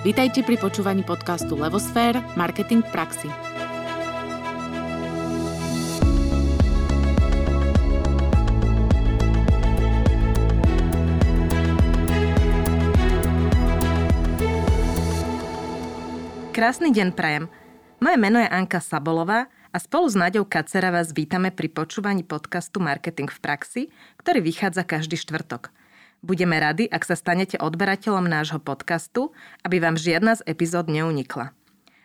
Vítajte pri počúvaní podcastu Levosfér – Marketing v praxi. Krásny deň prajem. Moje meno je Anka Sabolová a spolu s Naďou Kacera vás vítame pri počúvaní podcastu Marketing v praxi, ktorý vychádza každý štvrtok. Budeme radi, ak sa stanete odberateľom nášho podcastu, aby vám žiadna z epizód neunikla.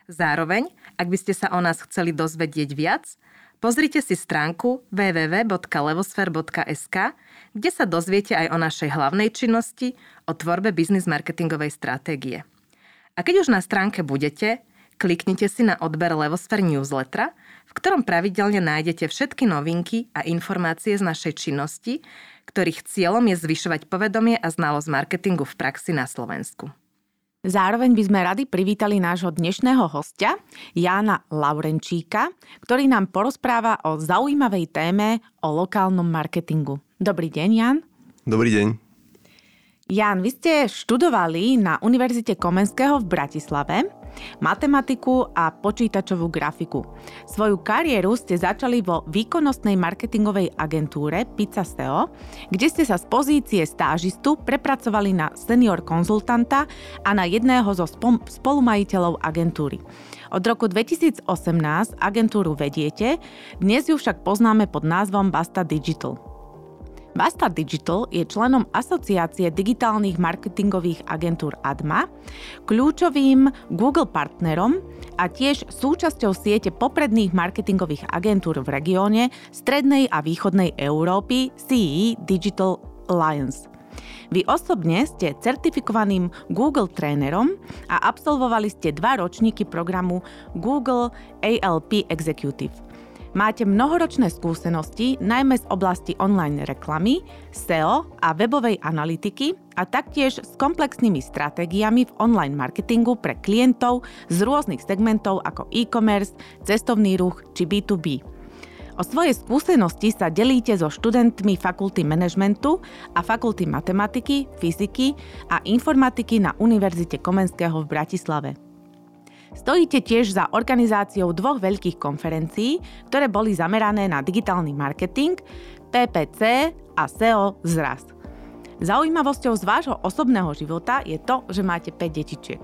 Zároveň, ak by ste sa o nás chceli dozvedieť viac, pozrite si stránku www.levosfer.sk, kde sa dozviete aj o našej hlavnej činnosti, o tvorbe biznis marketingovej stratégie. A keď už na stránke budete, kliknite si na odber Levosfer newslettera, v ktorom pravidelne nájdete všetky novinky a informácie z našej činnosti, ktorých cieľom je zvyšovať povedomie a znalosť marketingu v praxi na Slovensku. Zároveň by sme radi privítali nášho dnešného hostia, Jána Laurenčíka, ktorý nám porozpráva o zaujímavej téme o lokálnom marketingu. Dobrý deň, Jan. Dobrý deň. Jan, vy ste študovali na Univerzite Komenského v Bratislave matematiku a počítačovú grafiku. Svoju kariéru ste začali vo výkonnostnej marketingovej agentúre Pizza SEO, kde ste sa z pozície stážistu prepracovali na senior konzultanta a na jedného zo spolumajiteľov agentúry. Od roku 2018 agentúru vediete, dnes ju však poznáme pod názvom Basta Digital. Basta Digital je členom Asociácie digitálnych marketingových agentúr ADMA, kľúčovým Google partnerom a tiež súčasťou siete popredných marketingových agentúr v regióne Strednej a Východnej Európy CE Digital Alliance. Vy osobne ste certifikovaným Google trénerom a absolvovali ste dva ročníky programu Google ALP Executive. Máte mnohoročné skúsenosti najmä z oblasti online reklamy, SEO a webovej analytiky a taktiež s komplexnými stratégiami v online marketingu pre klientov z rôznych segmentov ako e-commerce, cestovný ruch či B2B. O svoje skúsenosti sa delíte so študentmi fakulty manažmentu a fakulty matematiky, fyziky a informatiky na Univerzite Komenského v Bratislave. Stojíte tiež za organizáciou dvoch veľkých konferencií, ktoré boli zamerané na digitálny marketing, PPC a SEO zraz. Zaujímavosťou z vášho osobného života je to, že máte 5 detičiek.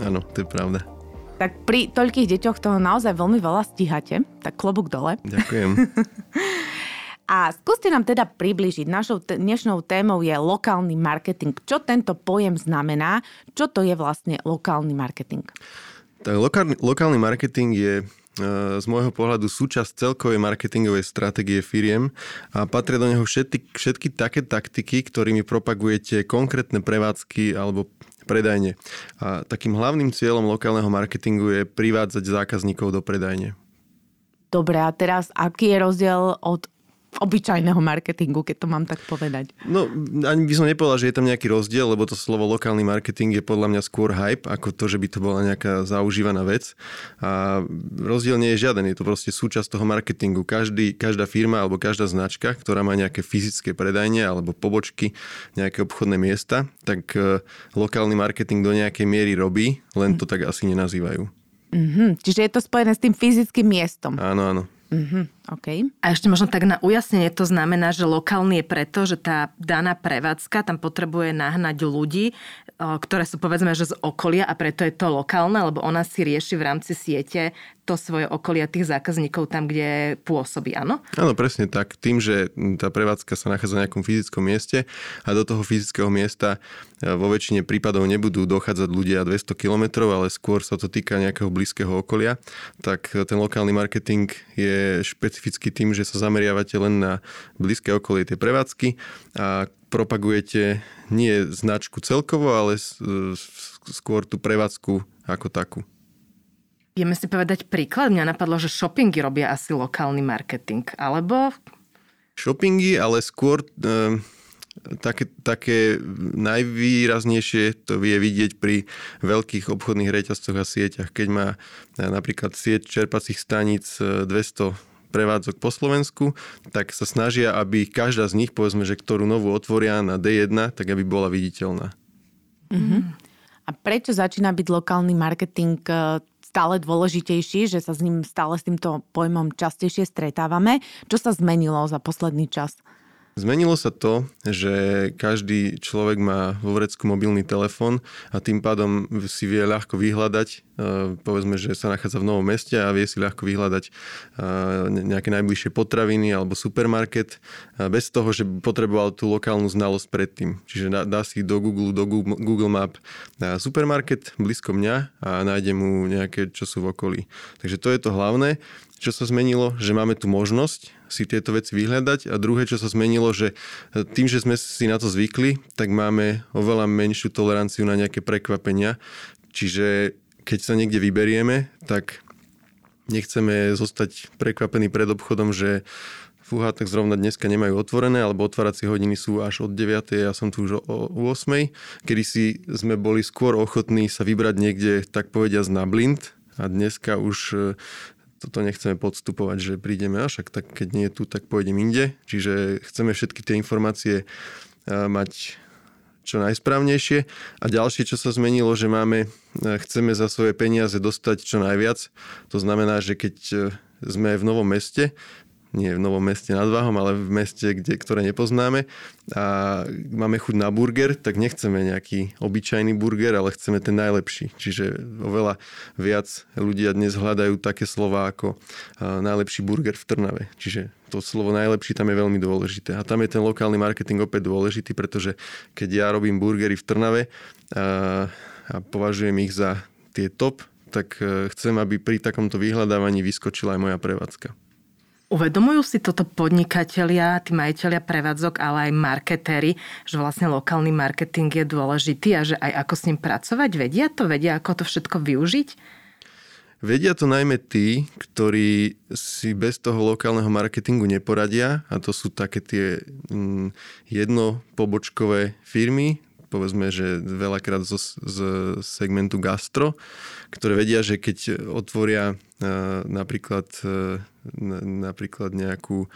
Áno, to je pravda. Tak pri toľkých deťoch toho naozaj veľmi veľa stíhate, tak klobúk dole. Ďakujem. A skúste nám teda približiť. Našou t- dnešnou témou je lokálny marketing. Čo tento pojem znamená? Čo to je vlastne lokálny marketing? Tak lokálny, lokálny marketing je e, z môjho pohľadu súčasť celkovej marketingovej stratégie firiem a patria do neho všetky, všetky také taktiky, ktorými propagujete konkrétne prevádzky alebo predajne. A takým hlavným cieľom lokálneho marketingu je privádzať zákazníkov do predajne. Dobre, a teraz aký je rozdiel od obyčajného marketingu, keď to mám tak povedať. No, ani by som nepovedal, že je tam nejaký rozdiel, lebo to slovo lokálny marketing je podľa mňa skôr hype, ako to, že by to bola nejaká zaužívaná vec. A rozdiel nie je žiaden, je to proste súčasť toho marketingu. Každý, každá firma alebo každá značka, ktorá má nejaké fyzické predajne alebo pobočky, nejaké obchodné miesta, tak e, lokálny marketing do nejakej miery robí, len to tak asi nenazývajú. Mm-hmm. Čiže je to spojené s tým fyzickým miestom. Áno, áno. Mm-hmm, okay. A ešte možno tak na ujasnenie to znamená, že lokálny je preto, že tá daná prevádzka tam potrebuje nahnať ľudí, ktoré sú povedzme, že z okolia a preto je to lokálne, lebo ona si rieši v rámci siete to svoje okolia tých zákazníkov tam, kde pôsobí, áno? Áno, presne tak. Tým, že tá prevádzka sa nachádza na nejakom fyzickom mieste a do toho fyzického miesta e, vo väčšine prípadov nebudú dochádzať ľudia 200 km, ale skôr sa to týka nejakého blízkeho okolia, tak ten lokálny marketing je špecifický tým, že sa zameriavate len na blízke okolie tej prevádzky a propagujete nie značku celkovo, ale skôr tú prevádzku ako takú. Vieme si povedať príklad? Mňa napadlo, že shoppingy robia asi lokálny marketing, alebo... Shoppingy, ale skôr e, také, také najvýraznejšie to vie vidieť pri veľkých obchodných reťazcoch a sieťach. Keď má e, napríklad sieť čerpacích staníc 200 e, prevádzok po Slovensku, tak sa snažia, aby každá z nich, povedzme, že ktorú novú otvoria na D1, tak aby bola viditeľná. Mm-hmm. A prečo začína byť lokálny marketing e, stále dôležitejší, že sa s ním stále s týmto pojmom častejšie stretávame? Čo sa zmenilo za posledný čas? Zmenilo sa to, že každý človek má vo vrecku mobilný telefón a tým pádom si vie ľahko vyhľadať, e, povedzme, že sa nachádza v novom meste a vie si ľahko vyhľadať e, nejaké najbližšie potraviny alebo supermarket e, bez toho, že potreboval tú lokálnu znalosť predtým. Čiže dá si do Google, do Google Map supermarket blízko mňa a nájde mu nejaké, čo sú v okolí. Takže to je to hlavné čo sa zmenilo, že máme tu možnosť si tieto veci vyhľadať a druhé, čo sa zmenilo, že tým, že sme si na to zvykli, tak máme oveľa menšiu toleranciu na nejaké prekvapenia. Čiže keď sa niekde vyberieme, tak nechceme zostať prekvapení pred obchodom, že fúha, tak zrovna dneska nemajú otvorené, alebo otváracie hodiny sú až od 9. ja som tu už o 8. Kedy si sme boli skôr ochotní sa vybrať niekde, tak povediať, na blind a dneska už toto nechceme podstupovať, že prídeme, a však tak keď nie je tu, tak pôjdem inde. Čiže chceme všetky tie informácie mať čo najsprávnejšie. A ďalšie, čo sa zmenilo, že máme, chceme za svoje peniaze dostať čo najviac. To znamená, že keď e, sme v novom meste, nie v novom meste nad Váhom, ale v meste, kde, ktoré nepoznáme a máme chuť na burger, tak nechceme nejaký obyčajný burger, ale chceme ten najlepší. Čiže oveľa viac ľudia dnes hľadajú také slova ako najlepší burger v Trnave. Čiže to slovo najlepší tam je veľmi dôležité. A tam je ten lokálny marketing opäť dôležitý, pretože keď ja robím burgery v Trnave a, a považujem ich za tie top, tak e, chcem, aby pri takomto vyhľadávaní vyskočila aj moja prevádzka. Uvedomujú si toto podnikatelia, tí majiteľia prevádzok, ale aj marketéri, že vlastne lokálny marketing je dôležitý a že aj ako s ním pracovať? Vedia to? Vedia, ako to všetko využiť? Vedia to najmä tí, ktorí si bez toho lokálneho marketingu neporadia a to sú také tie mm, jednopobočkové firmy, povedzme, že veľakrát zo, z segmentu gastro, ktoré vedia, že keď otvoria napríklad, napríklad nejakú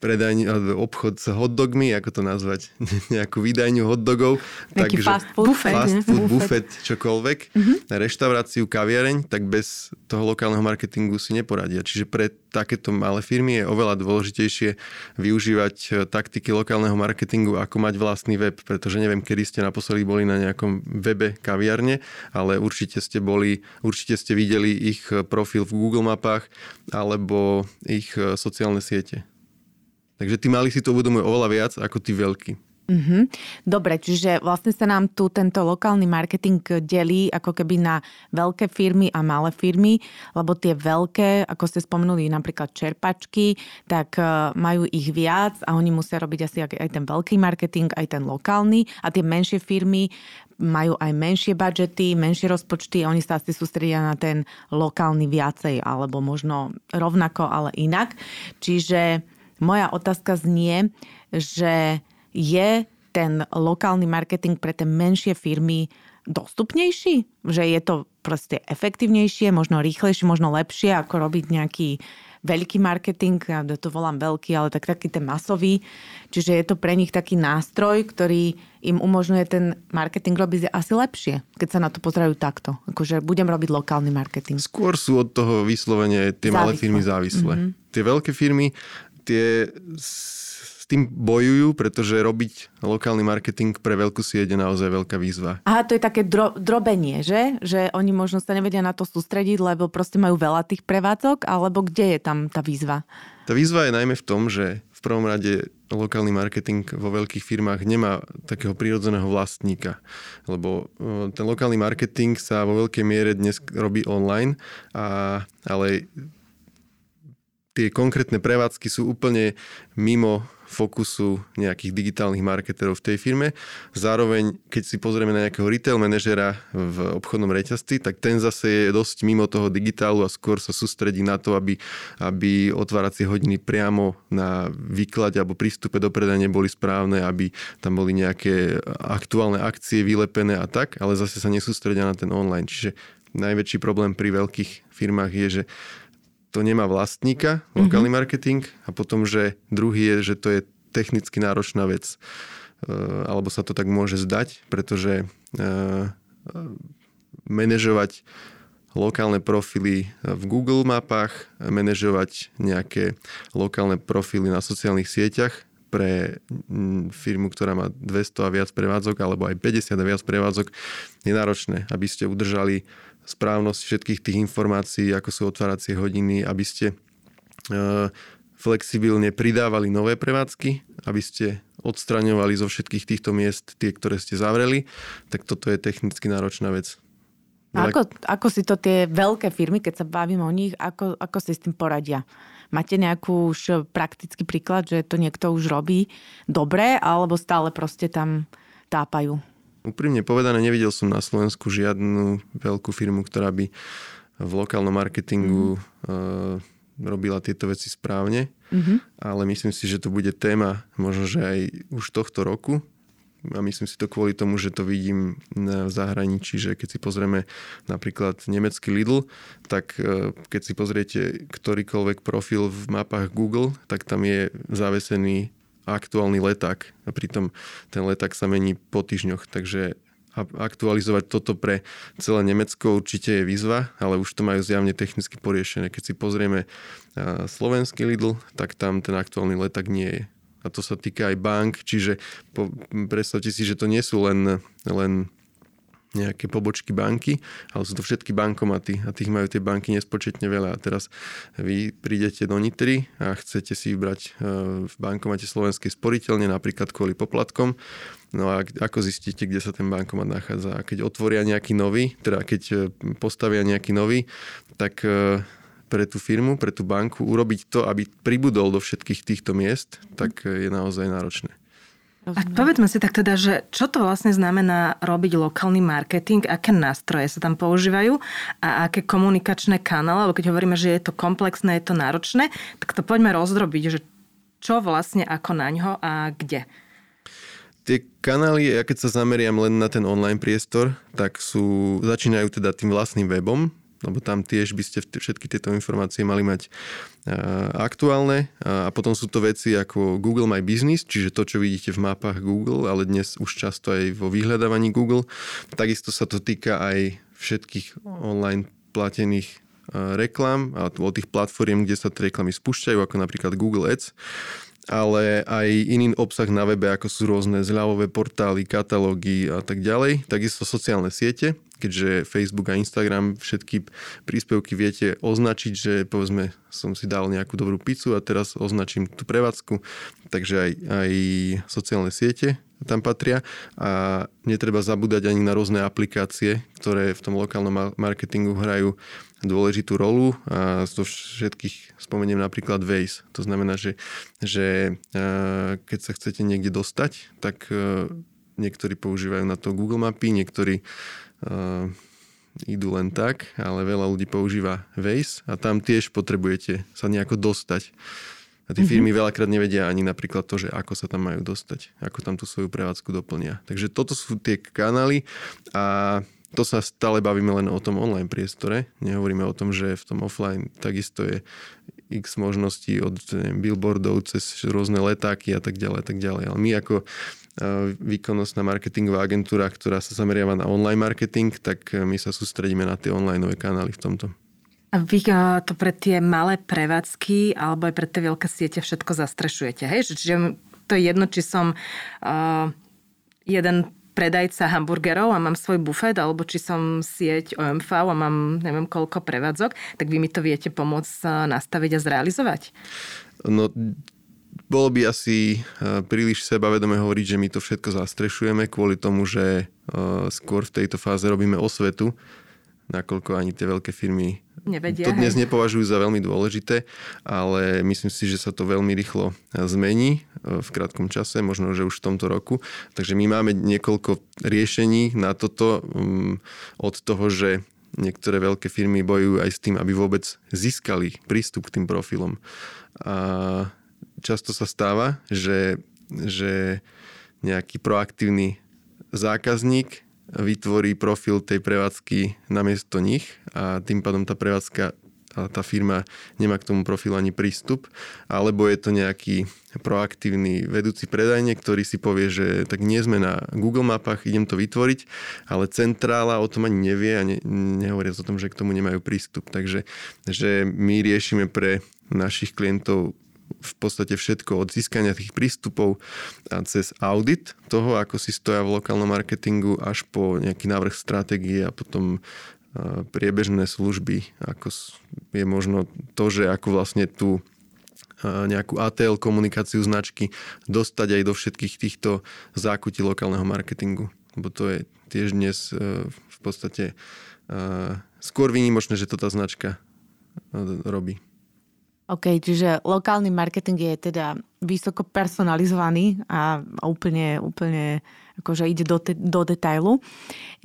predajň, obchod s hotdogmi, ako to nazvať, nejakú výdajňu hotdogov. Taký fast food, bufet, fast food, bufet, čokoľvek, mm-hmm. reštauráciu, kaviareň, tak bez toho lokálneho marketingu si neporadia. Čiže pre takéto malé firmy je oveľa dôležitejšie využívať e, taktiky lokálneho marketingu, ako mať vlastný web, pretože neviem, kedy ste naposledy boli na nejakom webe kaviarne, ale určite ste boli, určite ste videli ich profil v Google mapách alebo ich e, sociálne siete. Takže tí mali si to uvedomujú oveľa viac ako tí veľkí. Mm-hmm. Dobre, čiže vlastne sa nám tu tento lokálny marketing delí ako keby na veľké firmy a malé firmy, lebo tie veľké, ako ste spomenuli napríklad čerpačky, tak e, majú ich viac a oni musia robiť asi aj ten veľký marketing, aj ten lokálny a tie menšie firmy majú aj menšie budžety, menšie rozpočty oni sa asi sústredia na ten lokálny viacej alebo možno rovnako, ale inak. Čiže moja otázka znie, že je ten lokálny marketing pre tie menšie firmy dostupnejší? Že je to proste efektívnejšie, možno rýchlejšie, možno lepšie, ako robiť nejaký veľký marketing, ja to volám veľký, ale tak taký ten masový. Čiže je to pre nich taký nástroj, ktorý im umožňuje ten marketing robiť asi lepšie, keď sa na to pozerajú takto. Akože budem robiť lokálny marketing. Skôr sú od toho vyslovene tie Závislé. malé firmy závislé. Mm-hmm. Tie veľké firmy tie s tým bojujú, pretože robiť lokálny marketing pre veľkú sieť je naozaj veľká výzva. Aha, to je také dro- drobenie, že? Že oni možno sa nevedia na to sústrediť, lebo proste majú veľa tých prevádzok, alebo kde je tam tá výzva? Tá výzva je najmä v tom, že v prvom rade lokálny marketing vo veľkých firmách nemá takého prírodzeného vlastníka, lebo e, ten lokálny marketing sa vo veľkej miere dnes robí online, a, ale tie konkrétne prevádzky sú úplne mimo fokusu nejakých digitálnych marketerov v tej firme. Zároveň, keď si pozrieme na nejakého retail manažera v obchodnom reťazci, tak ten zase je dosť mimo toho digitálu a skôr sa sústredí na to, aby, aby otváracie hodiny priamo na výklade alebo prístupe do predania boli správne, aby tam boli nejaké aktuálne akcie vylepené a tak, ale zase sa nesústredia na ten online. Čiže najväčší problém pri veľkých firmách je, že to nemá vlastníka, lokálny mm-hmm. marketing a potom, že druhý je, že to je technicky náročná vec. alebo sa to tak môže zdať, pretože manažovať lokálne profily v Google mapách, manažovať nejaké lokálne profily na sociálnych sieťach pre mm, firmu, ktorá má 200 a viac prevádzok, alebo aj 50 a viac prevádzok, je náročné, aby ste udržali správnosť všetkých tých informácií, ako sú otváracie hodiny, aby ste e, flexibilne pridávali nové prevádzky, aby ste odstraňovali zo všetkých týchto miest tie, ktoré ste zavreli, tak toto je technicky náročná vec. Ako, ako si to tie veľké firmy, keď sa bavím o nich, ako, ako si s tým poradia? Máte nejakú už praktický príklad, že to niekto už robí dobre, alebo stále proste tam tápajú? Úprimne povedané, nevidel som na Slovensku žiadnu veľkú firmu, ktorá by v lokálnom marketingu mm. uh, robila tieto veci správne, mm-hmm. ale myslím si, že to bude téma možno, že aj už tohto roku, a myslím si to kvôli tomu, že to vidím v zahraničí, že keď si pozrieme napríklad nemecký Lidl, tak e, keď si pozriete ktorýkoľvek profil v mapách Google, tak tam je zavesený aktuálny leták. A pritom ten leták sa mení po týždňoch, takže aktualizovať toto pre celé Nemecko určite je výzva, ale už to majú zjavne technicky poriešené. Keď si pozrieme e, slovenský Lidl, tak tam ten aktuálny leták nie je a to sa týka aj bank, čiže po, predstavte si, že to nie sú len, len nejaké pobočky banky, ale sú to všetky bankomaty a tých majú tie banky nespočetne veľa. A teraz vy prídete do Nitry a chcete si vybrať e, v bankomate Slovenskej sporiteľne, napríklad kvôli poplatkom. No a ako zistíte, kde sa ten bankomat nachádza? A keď otvoria nejaký nový, teda keď e, postavia nejaký nový, tak e, pre tú firmu, pre tú banku urobiť to, aby pribudol do všetkých týchto miest, tak je naozaj náročné. A povedzme si tak teda, že čo to vlastne znamená robiť lokálny marketing, aké nástroje sa tam používajú a aké komunikačné kanály, alebo keď hovoríme, že je to komplexné, je to náročné, tak to poďme rozdrobiť, že čo vlastne ako na ňo a kde. Tie kanály, ja keď sa zameriam len na ten online priestor, tak sú, začínajú teda tým vlastným webom, lebo tam tiež by ste všetky tieto informácie mali mať aktuálne. A potom sú to veci ako Google My Business, čiže to, čo vidíte v mapách Google, ale dnes už často aj vo vyhľadávaní Google. Takisto sa to týka aj všetkých online platených reklám a od tých platform, kde sa tie reklamy spúšťajú, ako napríklad Google Ads ale aj iný obsah na webe, ako sú rôzne zľavové portály, katalógy a tak ďalej. Takisto sociálne siete, keďže Facebook a Instagram všetky príspevky viete označiť, že povedzme som si dal nejakú dobrú pizzu a teraz označím tú prevádzku, takže aj, aj sociálne siete tam patria a netreba zabúdať ani na rôzne aplikácie, ktoré v tom lokálnom marketingu hrajú dôležitú rolu a zo všetkých spomeniem napríklad Waze. To znamená, že, že keď sa chcete niekde dostať, tak niektorí používajú na to Google mapy, niektorí idú len tak, ale veľa ľudí používa Waze a tam tiež potrebujete sa nejako dostať. A tie firmy mm-hmm. veľakrát nevedia ani napríklad to, že ako sa tam majú dostať, ako tam tú svoju prevádzku doplnia. Takže toto sú tie kanály a to sa stále bavíme len o tom online priestore. Nehovoríme o tom, že v tom offline takisto je x možností od neviem, billboardov cez rôzne letáky a tak ďalej tak ďalej. Ale my ako e, výkonnostná marketingová agentúra, ktorá sa zameriava na online marketing, tak e, my sa sústredíme na tie online kanály v tomto. A vy e, to pre tie malé prevádzky alebo aj pre tie veľké siete všetko zastrešujete, hej? Čiže to je jedno, či som uh, jeden predajca hamburgerov a mám svoj bufet, alebo či som sieť OMV a mám neviem koľko prevádzok, tak vy mi to viete pomôcť nastaviť a zrealizovať? No, bolo by asi eh, príliš sebavedome hovoriť, že my to všetko zastrešujeme kvôli tomu, že eh, skôr v tejto fáze robíme osvetu, nakoľko ani tie veľké firmy Nevedia, to dnes hej. nepovažujú za veľmi dôležité, ale myslím si, že sa to veľmi rýchlo zmení v krátkom čase, možno, že už v tomto roku. Takže my máme niekoľko riešení na toto um, od toho, že niektoré veľké firmy bojujú aj s tým, aby vôbec získali prístup k tým profilom. A často sa stáva, že, že nejaký proaktívny zákazník vytvorí profil tej prevádzky namiesto nich a tým pádom tá prevádzka tá, tá firma nemá k tomu profilu ani prístup, alebo je to nejaký proaktívny vedúci predajne, ktorý si povie, že tak nie sme na Google mapách, idem to vytvoriť, ale centrála o tom ani nevie a ne, nehovoria o tom, že k tomu nemajú prístup. Takže že my riešime pre našich klientov v podstate všetko od získania tých prístupov a cez audit toho, ako si stoja v lokálnom marketingu, až po nejaký návrh stratégie a potom priebežné služby, ako je možno to, že ako vlastne tú nejakú ATL komunikáciu značky dostať aj do všetkých týchto zákutí lokálneho marketingu. Lebo to je tiež dnes e, v podstate skôr výnimočné, že to tá značka e, robí. OK, čiže lokálny marketing je teda vysoko personalizovaný a úplne, úplne akože ide do, te, do detailu.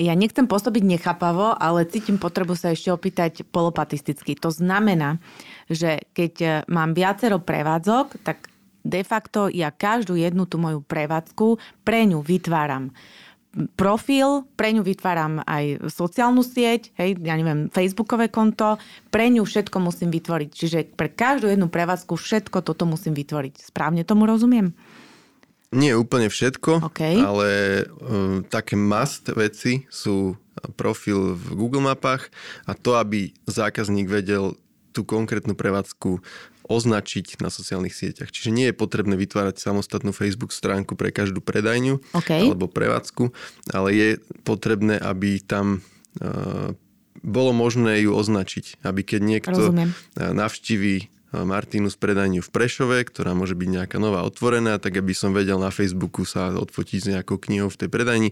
Ja nechcem pôsobiť nechápavo, ale cítim potrebu sa ešte opýtať polopatisticky. To znamená, že keď mám viacero prevádzok, tak de facto ja každú jednu tú moju prevádzku pre ňu vytváram profil, pre ňu vytváram aj sociálnu sieť, hej, ja neviem, facebookové konto, pre ňu všetko musím vytvoriť. Čiže pre každú jednu prevádzku všetko toto musím vytvoriť. Správne tomu rozumiem? Nie úplne všetko, okay. ale uh, také must veci sú profil v Google mapách a to, aby zákazník vedel tú konkrétnu prevádzku označiť na sociálnych sieťach. Čiže nie je potrebné vytvárať samostatnú Facebook stránku pre každú predajňu okay. alebo prevádzku, ale je potrebné, aby tam uh, bolo možné ju označiť. Aby keď niekto Rozumiem. navštíví Martinus predajňu v Prešove, ktorá môže byť nejaká nová otvorená, tak aby som vedel na Facebooku sa odfotiť s nejakou knihou v tej predajni,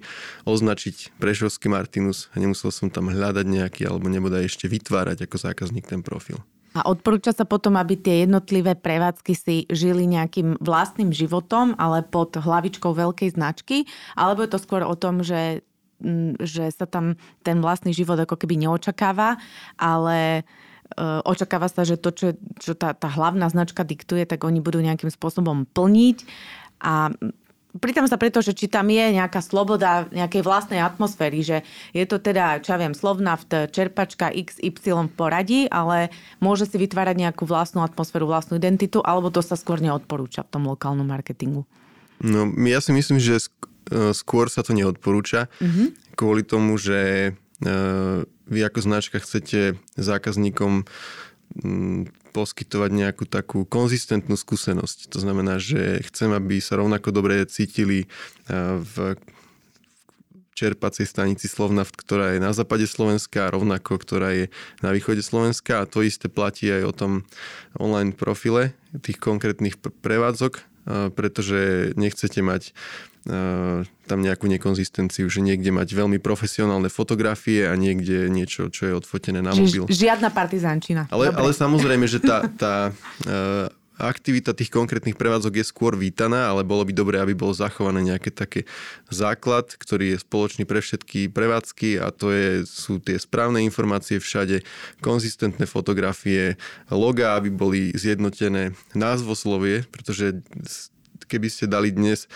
označiť Prešovský Martinus a nemusel som tam hľadať nejaký alebo nebodaj ešte vytvárať ako zákazník ten profil. A odporúča sa potom, aby tie jednotlivé prevádzky si žili nejakým vlastným životom, ale pod hlavičkou veľkej značky, alebo je to skôr o tom, že, že sa tam ten vlastný život ako keby neočakáva, ale e, očakáva sa, že to, čo, čo tá, tá hlavná značka diktuje, tak oni budú nejakým spôsobom plniť. A Pritom sa preto, že či tam je nejaká sloboda nejakej vlastnej atmosféry, že je to teda, čo ja viem, Slovnaft, čerpačka XY v poradí, ale môže si vytvárať nejakú vlastnú atmosféru, vlastnú identitu, alebo to sa skôr neodporúča v tom lokálnom marketingu? No, ja si myslím, že e, skôr sa to neodporúča, mm-hmm. kvôli tomu, že e, vy ako značka chcete zákazníkom poskytovať nejakú takú konzistentnú skúsenosť. To znamená, že chcem, aby sa rovnako dobre cítili v čerpacej stanici Slovnaft, ktorá je na západe Slovenska a rovnako, ktorá je na východe Slovenska a to isté platí aj o tom online profile tých konkrétnych prevádzok, pretože nechcete mať tam nejakú nekonzistenciu, že niekde mať veľmi profesionálne fotografie a niekde niečo, čo je odfotené na mobil. Žiadna partizánčina. Ale, ale samozrejme, že tá, tá aktivita tých konkrétnych prevádzok je skôr vítaná, ale bolo by dobré, aby bol zachované nejaké také základ, ktorý je spoločný pre všetky prevádzky a to je, sú tie správne informácie všade, konzistentné fotografie, loga, aby boli zjednotené názvoslovie, pretože keby ste dali dnes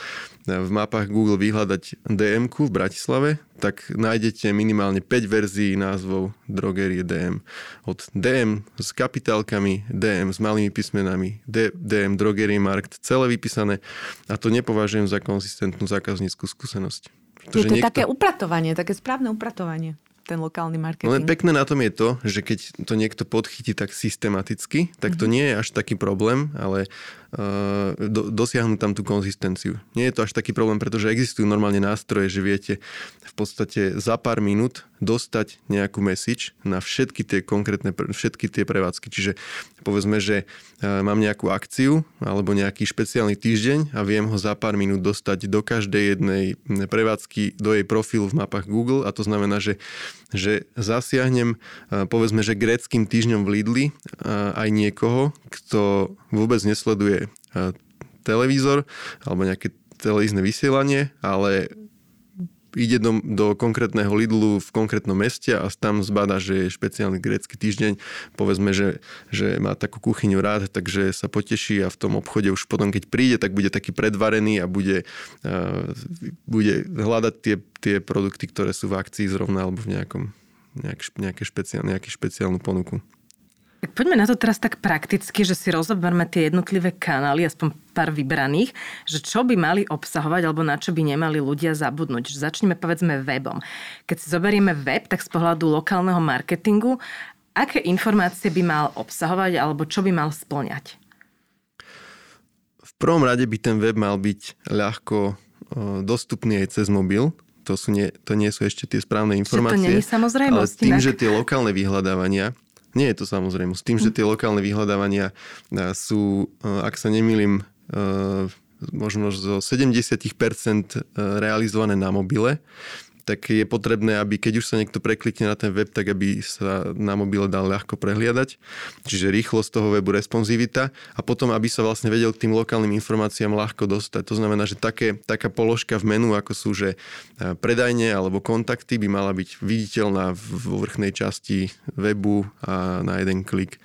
v mapách Google vyhľadať dm v Bratislave, tak nájdete minimálne 5 verzií názvov drogerie DM. Od DM s kapitálkami, DM s malými písmenami, DM drogerie Markt, celé vypísané a to nepovažujem za konzistentnú zákazníckú skúsenosť. Je to niekto... také upratovanie, také správne upratovanie ten lokálny marketing. Len pekné na tom je to, že keď to niekto podchytí tak systematicky, tak to mm-hmm. nie je až taký problém, ale do, dosiahnuť tam tú konzistenciu. Nie je to až taký problém, pretože existujú normálne nástroje, že viete v podstate za pár minút dostať nejakú message na všetky tie konkrétne, všetky tie prevádzky. Čiže povedzme, že uh, mám nejakú akciu alebo nejaký špeciálny týždeň a viem ho za pár minút dostať do každej jednej prevádzky, do jej profilu v mapách Google a to znamená, že že zasiahnem povedzme, že gréckým týždňom v Lidli aj niekoho, kto vôbec nesleduje televízor alebo nejaké televízne vysielanie, ale ide do, do konkrétneho Lidlu v konkrétnom meste a tam zbada, že je špeciálny grécky týždeň, povedzme, že, že má takú kuchyňu rád, takže sa poteší a v tom obchode už potom, keď príde, tak bude taký predvarený a bude, uh, bude hľadať tie, tie produkty, ktoré sú v akcii zrovna alebo v nejakom nejak, špeciál, nejaký špeciálnu ponuku. Poďme na to teraz tak prakticky, že si rozoberme tie jednotlivé kanály, aspoň pár vybraných, že čo by mali obsahovať alebo na čo by nemali ľudia zabudnúť. Že začneme povedzme webom. Keď si zoberieme web, tak z pohľadu lokálneho marketingu, aké informácie by mal obsahovať alebo čo by mal splňať? V prvom rade by ten web mal byť ľahko dostupný aj cez mobil, to, sú nie, to nie sú ešte tie správne informácie. Že to nie je samozrejmosť. Ale tým, že tie lokálne vyhľadávania nie je to samozrejme. S tým, že tie lokálne vyhľadávania sú, ak sa nemýlim, možno zo 70% realizované na mobile, tak je potrebné, aby keď už sa niekto preklikne na ten web, tak aby sa na mobile dal ľahko prehliadať. Čiže rýchlosť toho webu, responsivita a potom, aby sa vlastne vedel k tým lokálnym informáciám ľahko dostať. To znamená, že také, taká položka v menu, ako sú že e, predajne alebo kontakty, by mala byť viditeľná vo vrchnej časti webu a na jeden klik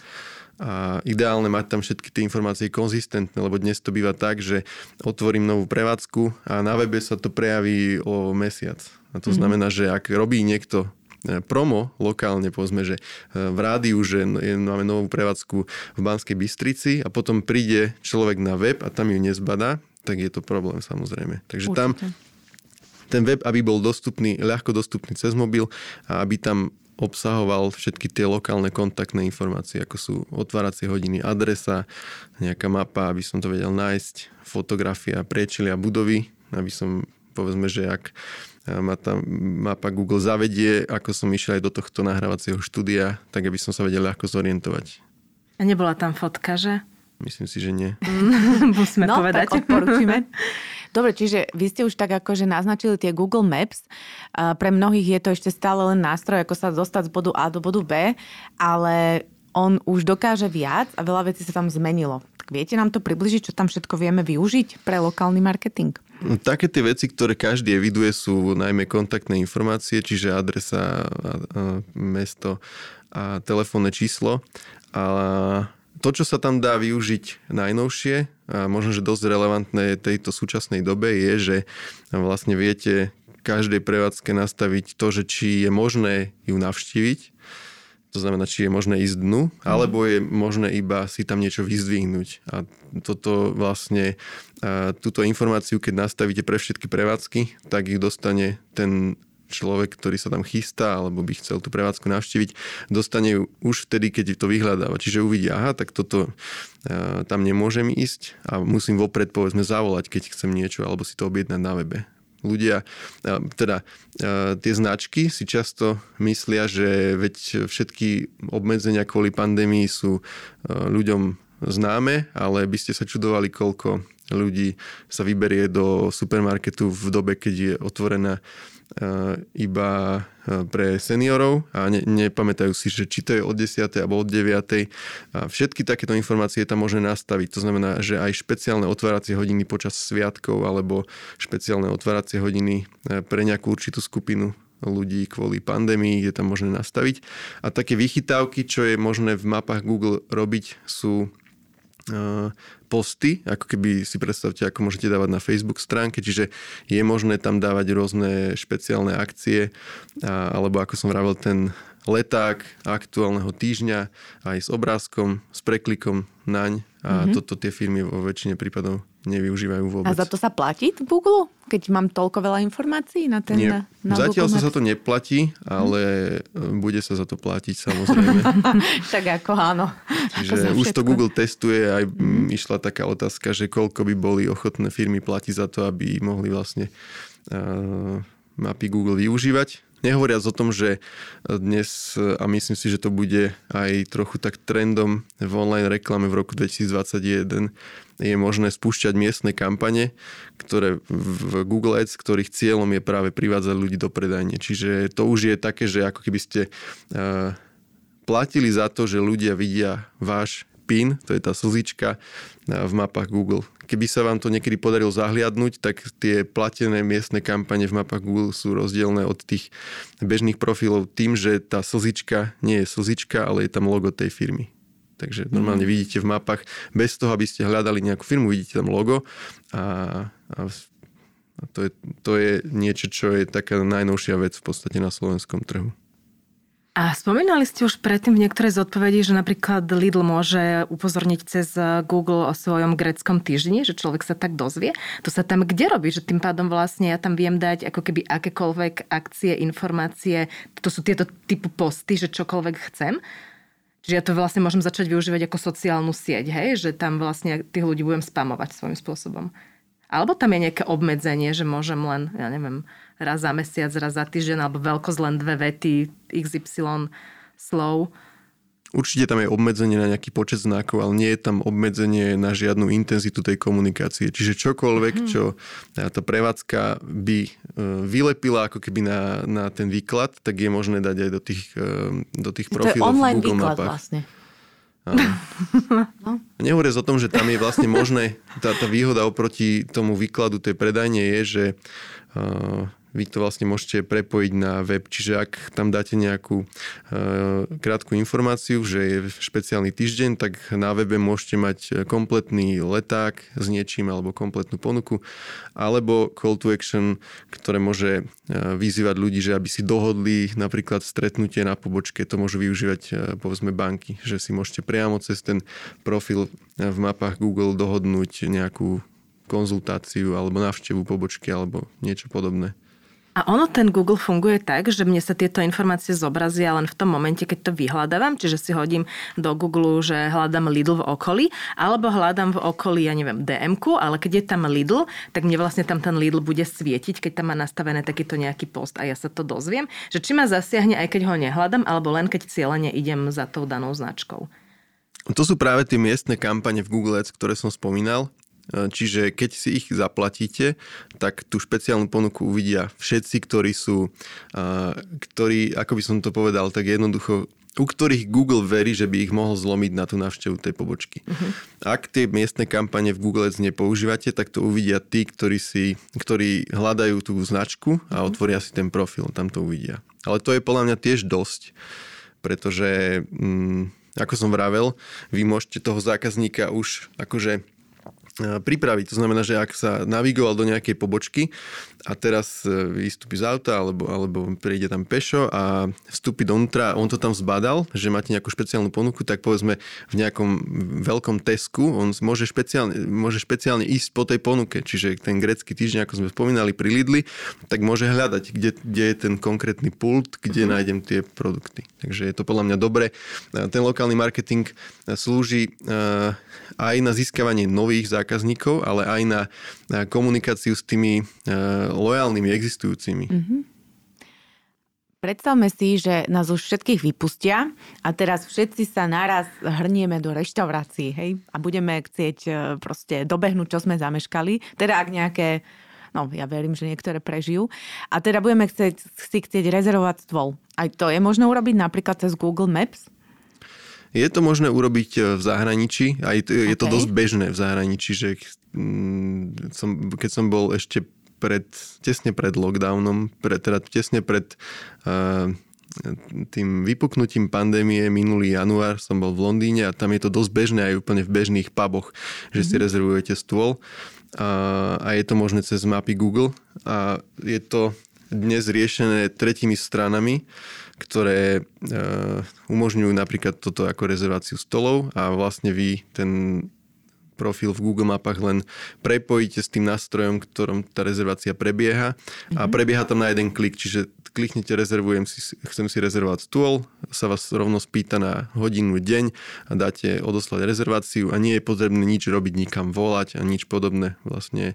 a ideálne mať tam všetky tie informácie konzistentné, lebo dnes to býva tak, že otvorím novú prevádzku a na webe sa to prejaví o mesiac. A to mm-hmm. znamená, že ak robí niekto e, promo lokálne, povedzme, že e, v rádiu, že máme novú prevádzku v Banskej Bystrici a potom príde človek na web a tam ju nezbadá, tak je to problém samozrejme. Takže Určite. tam ten web, aby bol dostupný, ľahko dostupný cez mobil a aby tam obsahoval všetky tie lokálne kontaktné informácie, ako sú otváracie hodiny, adresa, nejaká mapa, aby som to vedel nájsť, fotografia priečilia budovy, aby som, povedzme, že ak ma tam mapa Google zavedie, ako som išiel aj do tohto nahrávacieho štúdia, tak aby som sa vedel ľahko zorientovať. A nebola tam fotka, že? Myslím si, že nie. Musíme no, povedať. Tak odporúčime. Dobre, čiže vy ste už tak akože naznačili tie Google Maps. Pre mnohých je to ešte stále len nástroj, ako sa dostať z bodu A do bodu B, ale on už dokáže viac a veľa vecí sa tam zmenilo. Tak viete nám to približiť, čo tam všetko vieme využiť pre lokálny marketing? No, také tie veci, ktoré každý eviduje, sú najmä kontaktné informácie, čiže adresa, mesto a telefónne číslo. A to, čo sa tam dá využiť najnovšie a možno, že dosť relevantné tejto súčasnej dobe je, že vlastne viete každej prevádzke nastaviť to, že či je možné ju navštíviť, to znamená, či je možné ísť dnu, mhm. alebo je možné iba si tam niečo vyzdvihnúť. A toto vlastne, a túto informáciu, keď nastavíte pre všetky prevádzky, tak ich dostane ten človek, ktorý sa tam chystá alebo by chcel tú prevádzku navštíviť, dostane ju už vtedy, keď to vyhľadáva. Čiže uvidí, aha, tak toto uh, tam nemôžem ísť a musím vopred povedzme zavolať, keď chcem niečo alebo si to objednať na webe. Ľudia, uh, teda uh, tie značky si často myslia, že veď všetky obmedzenia kvôli pandémii sú ľuďom známe, ale by ste sa čudovali, koľko ľudí sa vyberie do supermarketu v dobe, keď je otvorená iba eh, pre seniorov a ne, nepamätajú si, že či to je od 10. alebo od 9. A všetky takéto informácie tam môže nastaviť. To znamená, že aj špeciálne otváracie hodiny počas sviatkov alebo špeciálne otváracie hodiny eh, pre nejakú určitú skupinu ľudí kvôli pandémii je tam možné nastaviť. A také vychytávky, čo je možné v mapách Google robiť, sú posty, ako keby si predstavte, ako môžete dávať na Facebook stránke, čiže je možné tam dávať rôzne špeciálne akcie, alebo ako som vravel, ten leták aktuálneho týždňa aj s obrázkom, s preklikom naň a mm-hmm. toto tie firmy vo väčšine prípadov nevyužívajú vôbec. A za to sa platí v Google, keď mám toľko veľa informácií na ten Nie. Na Zatiaľ sa, sa to neplatí, ale mm. bude sa za to platiť samozrejme. tak ako áno. Čiže už to Google testuje, aj mm. išla taká otázka, že koľko by boli ochotné firmy platiť za to, aby mohli vlastne uh, mapy Google využívať. Nehovoriac o tom, že dnes, a myslím si, že to bude aj trochu tak trendom v online reklame v roku 2021, je možné spúšťať miestne kampane, ktoré v Google Ads, ktorých cieľom je práve privádzať ľudí do predajne. Čiže to už je také, že ako keby ste uh, platili za to, že ľudia vidia váš PIN, to je tá slzička v mapách Google. Keby sa vám to niekedy podarilo zahliadnúť, tak tie platené miestne kampane v mapách Google sú rozdielne od tých bežných profilov tým, že tá slzička nie je slzička, ale je tam logo tej firmy. Takže normálne mm. vidíte v mapách, bez toho, aby ste hľadali nejakú firmu, vidíte tam logo a, a a to je, to je niečo, čo je taká najnovšia vec v podstate na slovenskom trhu. A spomínali ste už predtým v niektorej z odpovedí, že napríklad Lidl môže upozorniť cez Google o svojom greckom týždni, že človek sa tak dozvie. To sa tam kde robí? Že tým pádom vlastne ja tam viem dať ako keby akékoľvek akcie, informácie. To sú tieto typu posty, že čokoľvek chcem. Čiže ja to vlastne môžem začať využívať ako sociálnu sieť, hej? že tam vlastne tých ľudí budem spamovať svojím spôsobom. Alebo tam je nejaké obmedzenie, že môžem len, ja neviem, raz za mesiac, raz za týždeň, alebo veľkosť len dve vety, XY slov. Určite tam je obmedzenie na nejaký počet znakov, ale nie je tam obmedzenie na žiadnu intenzitu tej komunikácie. Čiže čokoľvek, mm. čo tá prevádzka by e, vylepila ako keby na, na ten výklad, tak je možné dať aj do tých, e, do tých profilov to je online v Google výklad mapách. vlastne. No. Nehovoriac o tom, že tam je vlastne možné, tá, tá výhoda oproti tomu výkladu tej predajne je, že uh, vy to vlastne môžete prepojiť na web, čiže ak tam dáte nejakú e, krátku informáciu, že je špeciálny týždeň, tak na webe môžete mať kompletný leták s niečím alebo kompletnú ponuku, alebo call to action, ktoré môže e, vyzývať ľudí, že aby si dohodli napríklad stretnutie na pobočke, to môžu využívať e, povedzme banky, že si môžete priamo cez ten profil v mapách Google dohodnúť nejakú konzultáciu alebo návštevu pobočky alebo niečo podobné. A ono, ten Google funguje tak, že mne sa tieto informácie zobrazia len v tom momente, keď to vyhľadávam, čiže si hodím do Google, že hľadám Lidl v okolí, alebo hľadám v okolí, ja neviem, dm ale keď je tam Lidl, tak mne vlastne tam ten Lidl bude svietiť, keď tam má nastavené takýto nejaký post a ja sa to dozviem, že či ma zasiahne, aj keď ho nehľadám, alebo len keď cieľene idem za tou danou značkou. To sú práve tie miestne kampane v Google Ads, ktoré som spomínal. E, čiže keď si ich zaplatíte, tak tú špeciálnu ponuku uvidia všetci, ktorí sú, e, ktorí, ako by som to povedal, tak jednoducho u ktorých Google verí, že by ich mohol zlomiť na tú návštevu tej pobočky. Uh-huh. Ak tie miestne kampane v Google Ads nepoužívate, tak to uvidia tí, ktorí, si, ktorí hľadajú tú značku a uh-huh. otvoria si ten profil, tam to uvidia. Ale to je podľa mňa tiež dosť, pretože, mm, ako som vravel, vy môžete toho zákazníka už akože pripraviť. To znamená, že ak sa navigoval do nejakej pobočky a teraz e, vystúpi z auta alebo, alebo príde tam pešo a vstúpi donútra, on to tam zbadal, že máte nejakú špeciálnu ponuku, tak povedzme v nejakom veľkom Tesku, on môže špeciálne, môže špeciálne ísť po tej ponuke, čiže ten grecký týždeň, ako sme spomínali pri Lidli, tak môže hľadať, kde, kde je ten konkrétny pult, kde uh-huh. nájdem tie produkty. Takže je to podľa mňa dobre. Ten lokálny marketing slúži aj na získavanie nových zákazníkov, ale aj na komunikáciu s tými uh, lojálnymi existujúcimi. Mm-hmm. Predstavme si, že nás už všetkých vypustia a teraz všetci sa naraz hrnieme do reštaurácií, hej? A budeme chcieť e, proste dobehnúť, čo sme zameškali. Teda ak nejaké, no ja verím, že niektoré prežijú. A teda budeme chcieť, si chcieť rezervovať stôl. Aj to je možné urobiť napríklad cez Google Maps? Je to možné urobiť e, v zahraničí, aj je to okay. dosť bežné v zahraničí, že mm, som, keď som bol ešte pred, tesne pred lockdownom, pred, teda tesne pred uh, tým vypuknutím pandémie minulý január som bol v Londýne a tam je to dosť bežné aj úplne v bežných puboch, že mm-hmm. si mhm. rezervujete stôl a, a je to možné cez mapy Google a je to dnes riešené tretími stranami, ktoré e, umožňujú napríklad toto ako rezerváciu stolov a vlastne vy ten profil v Google mapách len prepojíte s tým nástrojom, ktorom tá rezervácia prebieha a mhm. prebieha tam na jeden klik, čiže kliknete rezervujem si, chcem si rezervovať stôl, sa vás rovno spýta na hodinu, deň a dáte odoslať rezerváciu a nie je potrebné nič robiť, nikam volať a nič podobné. Vlastne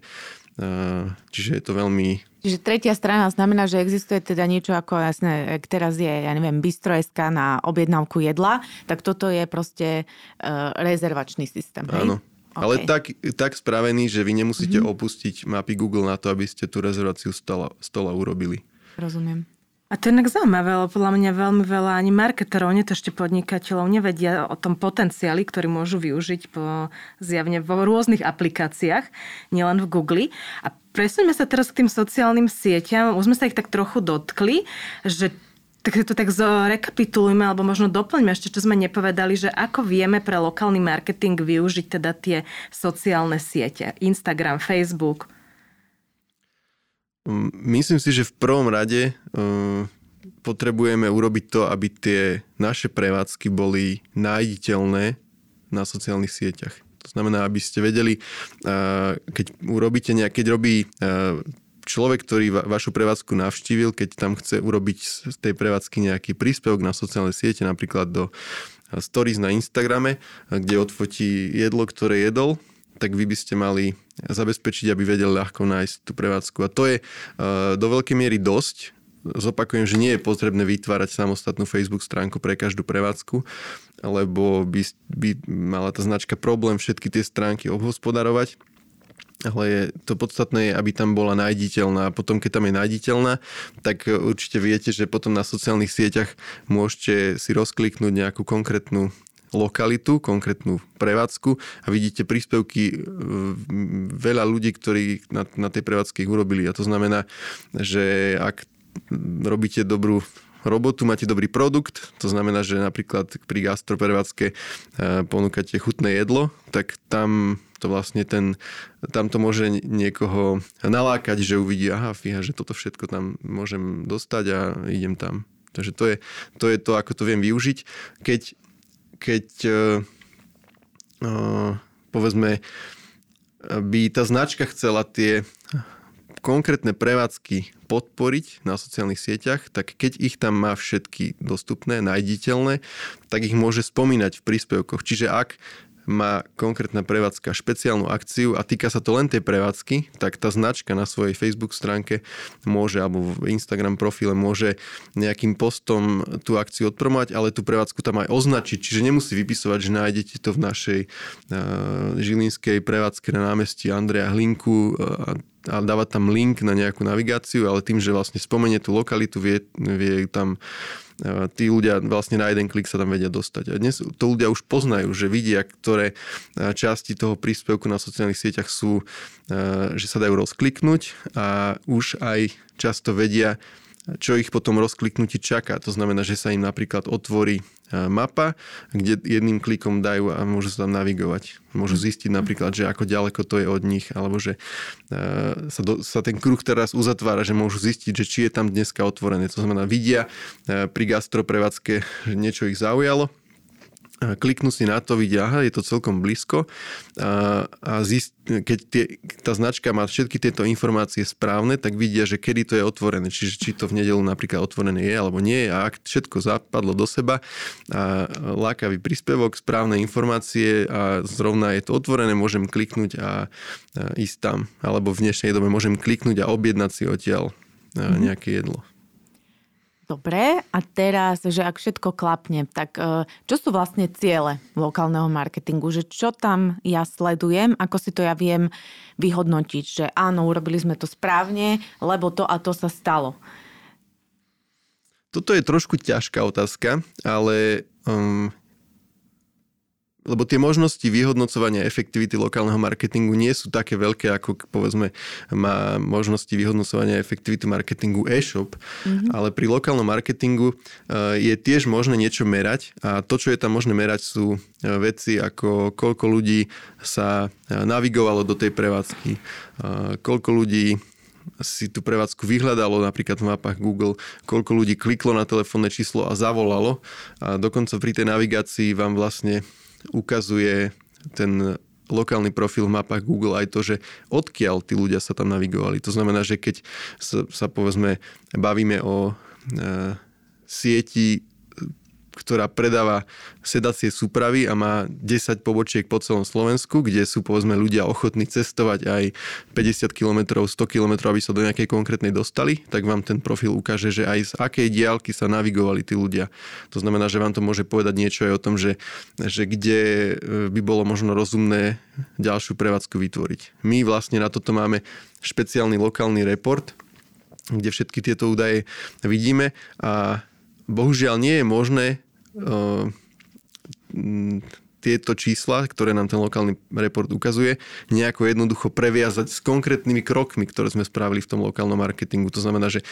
Čiže je to veľmi... Čiže tretia strana znamená, že existuje teda niečo ako, jasné, ak teraz je, ja neviem, bistro.sk na objednávku jedla, tak toto je proste uh, rezervačný systém. Áno. Okay. Ale tak, tak spravený, že vy nemusíte mm-hmm. opustiť mapy Google na to, aby ste tú rezerváciu stola, stola urobili. Rozumiem. A to je inak zaujímavé, lebo podľa mňa veľmi veľa ani marketerov, nie to ešte podnikateľov, nevedia o tom potenciáli, ktorý môžu využiť po, zjavne vo rôznych aplikáciách, nielen v Google. A presuňme sa teraz k tým sociálnym sieťam. Už sme sa ich tak trochu dotkli, že tak to tak rekapitulujme, alebo možno doplňme ešte, čo sme nepovedali, že ako vieme pre lokálny marketing využiť teda tie sociálne siete. Instagram, Facebook, Myslím si, že v prvom rade uh, potrebujeme urobiť to, aby tie naše prevádzky boli nájditeľné na sociálnych sieťach. To znamená, aby ste vedeli, keď urobíte nejak, keď robí človek, ktorý va, vašu prevádzku navštívil, keď tam chce urobiť z tej prevádzky nejaký príspevok na sociálne siete, napríklad do stories na Instagrame, kde odfotí jedlo, ktoré jedol, tak vy by ste mali zabezpečiť, aby vedel ľahko nájsť tú prevádzku. A to je do veľkej miery dosť. Zopakujem, že nie je potrebné vytvárať samostatnú Facebook stránku pre každú prevádzku, lebo by, by mala tá značka problém všetky tie stránky obhospodarovať ale je, to podstatné je, aby tam bola nájditeľná. A potom, keď tam je nájditeľná, tak určite viete, že potom na sociálnych sieťach môžete si rozkliknúť nejakú konkrétnu lokalitu, konkrétnu prevádzku a vidíte príspevky e, veľa ľudí, ktorí na, na tej prevádzke ich urobili. A to znamená, že ak robíte dobrú robotu, máte dobrý produkt, to znamená, že napríklad pri gastroprevádzke e, ponúkate chutné jedlo, tak tam to vlastne ten, tam to môže niekoho nalákať, že uvidí, aha, fíha, že toto všetko tam môžem dostať a idem tam. Takže to je to, je to ako to viem využiť. Keď, keď uh, uh, povedzme, by tá značka chcela tie konkrétne prevádzky podporiť na sociálnych sieťach, tak keď ich tam má všetky dostupné, nájditeľné, tak ich môže spomínať v príspevkoch. Čiže ak má konkrétna prevádzka špeciálnu akciu a týka sa to len tej prevádzky, tak tá značka na svojej Facebook stránke môže, alebo v Instagram profile môže nejakým postom tú akciu odpromovať, ale tú prevádzku tam aj označiť, čiže nemusí vypisovať, že nájdete to v našej uh, žilinskej prevádzke na námestí Andreja Hlinku uh, a dávať tam link na nejakú navigáciu, ale tým, že vlastne spomenie tú lokalitu, vie, vie tam tí ľudia vlastne na jeden klik sa tam vedia dostať. A dnes to ľudia už poznajú, že vidia, ktoré časti toho príspevku na sociálnych sieťach sú, že sa dajú rozkliknúť a už aj často vedia, čo ich potom rozkliknutí čaká. To znamená, že sa im napríklad otvorí mapa, kde jedným klikom dajú a môžu sa tam navigovať. Môžu zistiť napríklad, že ako ďaleko to je od nich, alebo že sa, do, sa ten kruh teraz uzatvára, že môžu zistiť, že či je tam dneska otvorené. To znamená, vidia pri gastroprevádzke, že niečo ich zaujalo kliknú si na to, vidia, aha, je to celkom blízko a, a zist, keď tie, tá značka má všetky tieto informácie správne, tak vidia, že kedy to je otvorené, čiže či to v nedelu napríklad otvorené je alebo nie a ak všetko zapadlo do seba a lákavý príspevok, správne informácie a zrovna je to otvorené, môžem kliknúť a, a ísť tam. Alebo v dnešnej dobe môžem kliknúť a objednať si odtiaľ mm-hmm. nejaké jedlo. Dobre, a teraz, že ak všetko klapne, tak e, čo sú vlastne ciele lokálneho marketingu? Že čo tam ja sledujem, ako si to ja viem vyhodnotiť, že áno, urobili sme to správne, lebo to a to sa stalo. Toto je trošku ťažká otázka, ale um, lebo tie možnosti vyhodnocovania efektivity lokálneho marketingu nie sú také veľké, ako povedzme má možnosti vyhodnocovania efektivity marketingu e-shop, mm-hmm. ale pri lokálnom marketingu eh, je tiež možné niečo merať a to, čo je tam možné merať, sú eh, veci ako koľko ľudí sa eh, navigovalo do tej prevádzky, koľko ľudí si tú prevádzku vyhľadalo napríklad v mapách Google, koľko ľudí kliklo na telefónne číslo a zavolalo. A dokonca pri tej navigácii vám vlastne ukazuje ten lokálny profil v mapách Google aj to, že odkiaľ tí ľudia sa tam navigovali. To znamená, že keď sa, sa povedzme bavíme o e, sieti ktorá predáva sedacie súpravy a má 10 pobočiek po celom Slovensku, kde sú povedzme ľudia ochotní cestovať aj 50 km, 100 km, aby sa do nejakej konkrétnej dostali, tak vám ten profil ukáže, že aj z akej diálky sa navigovali tí ľudia. To znamená, že vám to môže povedať niečo aj o tom, že, že kde e, by bolo možno rozumné ďalšiu prevádzku vytvoriť. My vlastne na toto máme špeciálny lokálny report, kde všetky tieto údaje vidíme a bohužiaľ nie je možné tieto čísla, ktoré nám ten lokálny report ukazuje, nejako jednoducho previazať s konkrétnymi krokmi, ktoré sme spravili v tom lokálnom marketingu. To znamená, že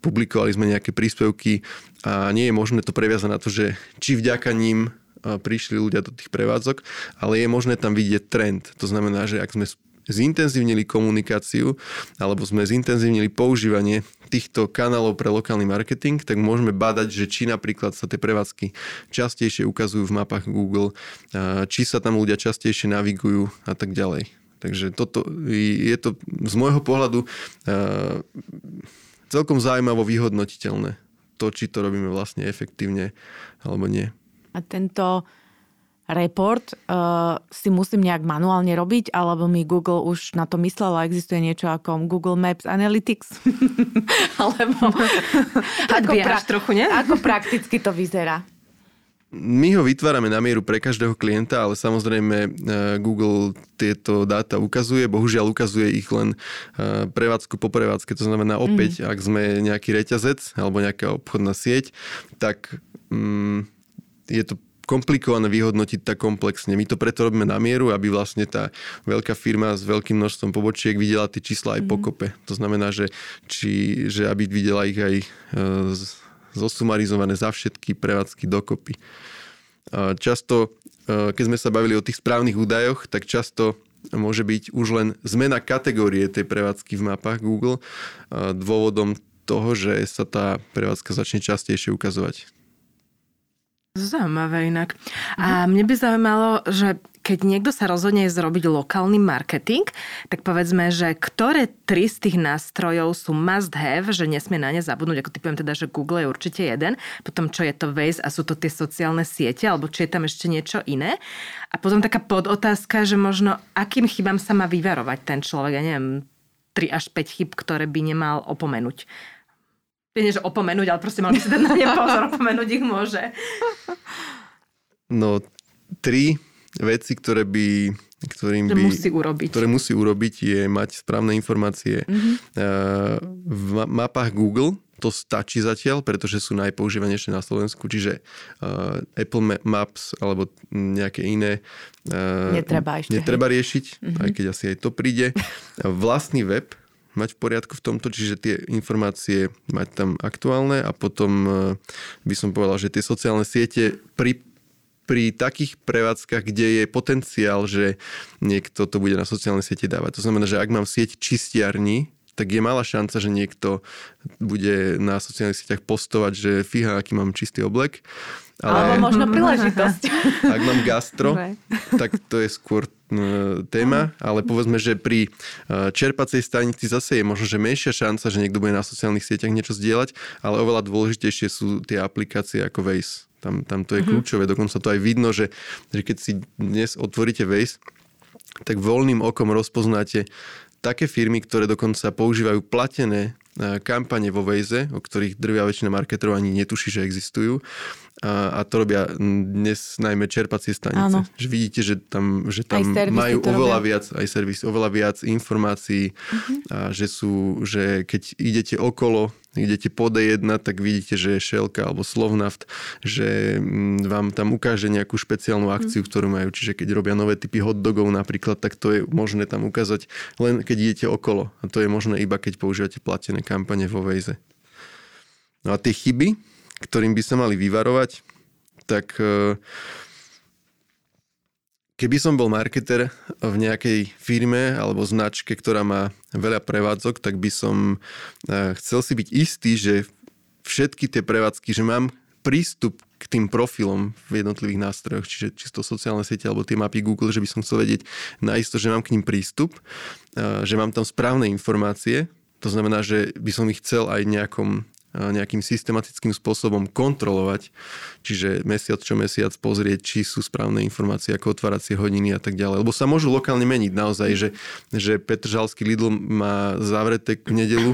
publikovali sme nejaké príspevky a nie je možné to previazať na to, že či vďaka ním prišli ľudia do tých prevádzok, ale je možné tam vidieť trend. To znamená, že ak sme zintenzívnili komunikáciu alebo sme zintenzívnili používanie týchto kanálov pre lokálny marketing, tak môžeme badať, že či napríklad sa tie prevádzky častejšie ukazujú v mapách Google, či sa tam ľudia častejšie navigujú a tak ďalej. Takže toto je to z môjho pohľadu celkom zaujímavo vyhodnotiteľné. To, či to robíme vlastne efektívne alebo nie. A tento report uh, si musím nejak manuálne robiť, alebo mi Google už na to myslel a existuje niečo ako Google Maps Analytics? alebo ako, pra- trochu, nie? ako prakticky to vyzerá? My ho vytvárame na mieru pre každého klienta, ale samozrejme uh, Google tieto dáta ukazuje, bohužiaľ ukazuje ich len uh, prevádzku po prevádzke, to znamená opäť, mm. ak sme nejaký reťazec alebo nejaká obchodná sieť, tak um, je to komplikované vyhodnotiť tak komplexne. My to preto robíme na mieru, aby vlastne tá veľká firma s veľkým množstvom pobočiek videla tie čísla aj mm. pokope. To znamená, že, či, že aby videla ich aj e, zosumarizované za všetky prevádzky dokopy. Často, e, keď sme sa bavili o tých správnych údajoch, tak často môže byť už len zmena kategórie tej prevádzky v mapách Google dôvodom toho, že sa tá prevádzka začne častejšie ukazovať. Zaujímavé inak. A mne by zaujímalo, že keď niekto sa rozhodne zrobiť lokálny marketing, tak povedzme, že ktoré tri z tých nástrojov sú must have, že nesmie na ne zabudnúť, ako typujem teda, že Google je určite jeden, potom čo je to Waze a sú to tie sociálne siete, alebo či je tam ešte niečo iné. A potom taká podotázka, že možno akým chybám sa má vyvarovať ten človek, ja neviem, 3 až 5 chyb, ktoré by nemal opomenúť nie že opomenúť, ale proste mal by si dať na ne pozor, opomenúť ich môže. No, tri veci, ktoré by ktorým by, musí urobiť. ktoré musí urobiť, je mať správne informácie. Mm-hmm. V mapách Google to stačí zatiaľ, pretože sú najpoužívanejšie na Slovensku, čiže uh, Apple Maps alebo nejaké iné uh, netreba, ešte, netreba riešiť, mm-hmm. aj keď asi aj to príde. Vlastný web mať v poriadku v tomto, čiže tie informácie mať tam aktuálne a potom e, by som povedal, že tie sociálne siete pri pri takých prevádzkach, kde je potenciál, že niekto to bude na sociálne siete dávať. To znamená, že ak mám sieť čistiarní, tak je malá šanca, že niekto bude na sociálnych sieťach postovať, že fíha, aký mám čistý oblek. Ale Alebo možno príležitosť. Ak mám gastro, tak to je skôr téma, ale povedzme, že pri čerpacej stanici zase je možno, že menšia šanca, že niekto bude na sociálnych sieťach niečo zdieľať, ale oveľa dôležitejšie sú tie aplikácie ako Waze. Tam, tam to je mm-hmm. kľúčové, dokonca to aj vidno, že, že keď si dnes otvoríte Waze, tak voľným okom rozpoznáte také firmy, ktoré dokonca používajú platené kampane vo Waze, o ktorých drvia väčšina marketerov ani netuší, že existujú a, a to robia dnes najmä čerpacie stanice. Áno. Že vidíte, že tam, že tam majú oveľa robia. viac, aj servis, oveľa viac informácií uh-huh. a že sú, že keď idete okolo, idete po D1, tak vidíte, že je šelka alebo Slovnaft, že vám tam ukáže nejakú špeciálnu akciu, uh-huh. ktorú majú. Čiže keď robia nové typy hotdogov napríklad, tak to je možné tam ukázať len keď idete okolo. A to je možné iba keď používate platené kampane vo Waze. No a tie chyby, ktorým by sa mali vyvarovať, tak e, keby som bol marketer v nejakej firme alebo značke, ktorá má veľa prevádzok, tak by som e, chcel si byť istý, že všetky tie prevádzky, že mám prístup k tým profilom v jednotlivých nástrojoch, čiže čisto sociálne siete alebo tie mapy Google, že by som chcel vedieť naisto, že mám k ním prístup, e, že mám tam správne informácie, to znamená, že by som ich chcel aj nejakom nejakým systematickým spôsobom kontrolovať, čiže mesiac čo mesiac pozrieť, či sú správne informácie, ako otváracie hodiny a tak ďalej. Lebo sa môžu lokálne meniť naozaj, že, že Petržalský Lidl má zavreté v nedelu,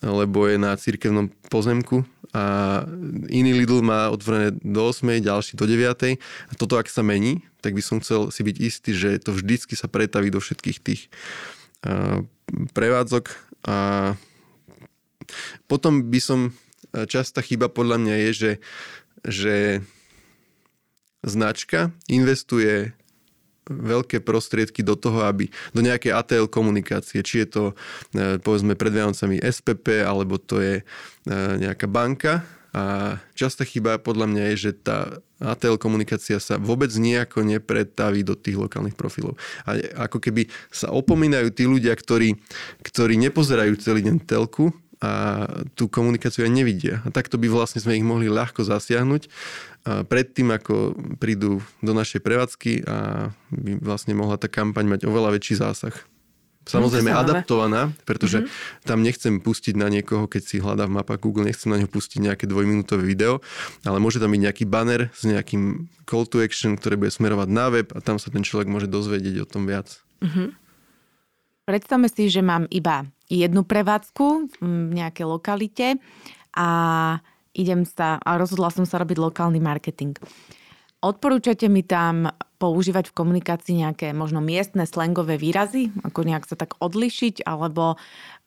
lebo je na cirkevnom pozemku a iný Lidl má otvorené do 8, ďalší do 9. A toto ak sa mení, tak by som chcel si byť istý, že to vždycky sa pretaví do všetkých tých prevádzok a potom by som, e, častá chyba podľa mňa je, že, že značka investuje veľké prostriedky do toho, aby do nejakej ATL komunikácie, či je to e, povedzme pred Vianocami SPP, alebo to je e, nejaká banka, A častá chyba podľa mňa je, že tá ATL komunikácia sa vôbec nejako nepretaví do tých lokálnych profilov. A ako keby sa opomínajú tí ľudia, ktorí, ktorí nepozerajú celý deň telku, a tú komunikáciu aj nevidia. A takto by vlastne sme ich mohli ľahko zasiahnuť predtým, ako prídu do našej prevádzky a by vlastne mohla tá kampaň mať oveľa väčší zásah. Samozrejme adaptovaná, pretože mm-hmm. tam nechcem pustiť na niekoho, keď si hľadá v mapách Google, nechcem na neho pustiť nejaké dvojminútové video, ale môže tam byť nejaký banner s nejakým call to action, ktorý bude smerovať na web a tam sa ten človek môže dozvedieť o tom viac. Mm-hmm. Predstavme si, že mám iba jednu prevádzku v nejakej lokalite a idem sa a rozhodla som sa robiť lokálny marketing. Odporúčate mi tam používať v komunikácii nejaké možno miestne slangové výrazy, ako nejak sa tak odlišiť, alebo,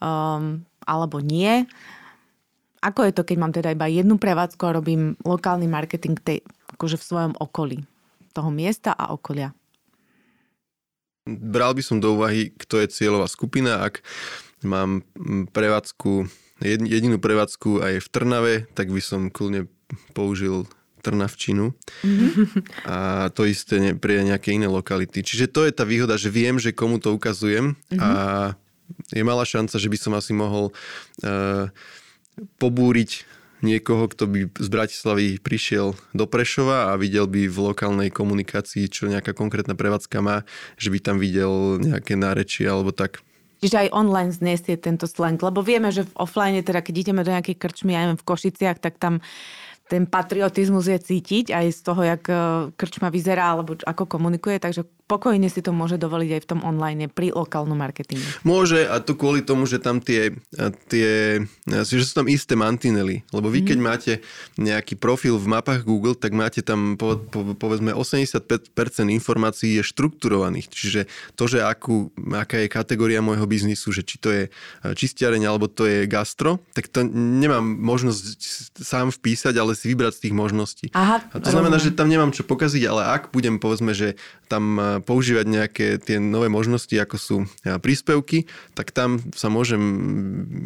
um, alebo nie. Ako je to, keď mám teda iba jednu prevádzku a robím lokálny marketing tej, akože v svojom okolí, toho miesta a okolia? Bral by som do úvahy, kto je cieľová skupina. Ak mám prevádzku, jedinú prevádzku aj v Trnave, tak by som kľudne použil Trnavčinu. Mm-hmm. A to isté pre nejaké iné lokality. Čiže to je tá výhoda, že viem, že komu to ukazujem mm-hmm. a je malá šanca, že by som asi mohol uh, pobúriť niekoho, kto by z Bratislavy prišiel do Prešova a videl by v lokálnej komunikácii, čo nejaká konkrétna prevádzka má, že by tam videl nejaké nárečie alebo tak. Čiže aj online znesie tento slang, lebo vieme, že v offline, teda keď ideme do nejakej krčmy, ja neviem, v Košiciach, tak tam ten patriotizmus je cítiť aj z toho, jak e, krčma vyzerá alebo ako komunikuje, takže pokojne si to môže dovoliť aj v tom online pri lokálnom marketingu. Môže a to kvôli tomu, že tam tie, tie že sú tam isté mantinely. Lebo vy, mm. keď máte nejaký profil v mapách Google, tak máte tam po, po, povedzme 85% informácií je štrukturovaných. Čiže to, že akú, aká je kategória môjho biznisu, že či to je čistiareň alebo to je gastro, tak to nemám možnosť sám vpísať, ale si vybrať z tých možností. Aha, a to znamená, že tam nemám čo pokaziť, ale ak budem povedzme, že tam používať nejaké tie nové možnosti, ako sú príspevky, tak tam sa môžem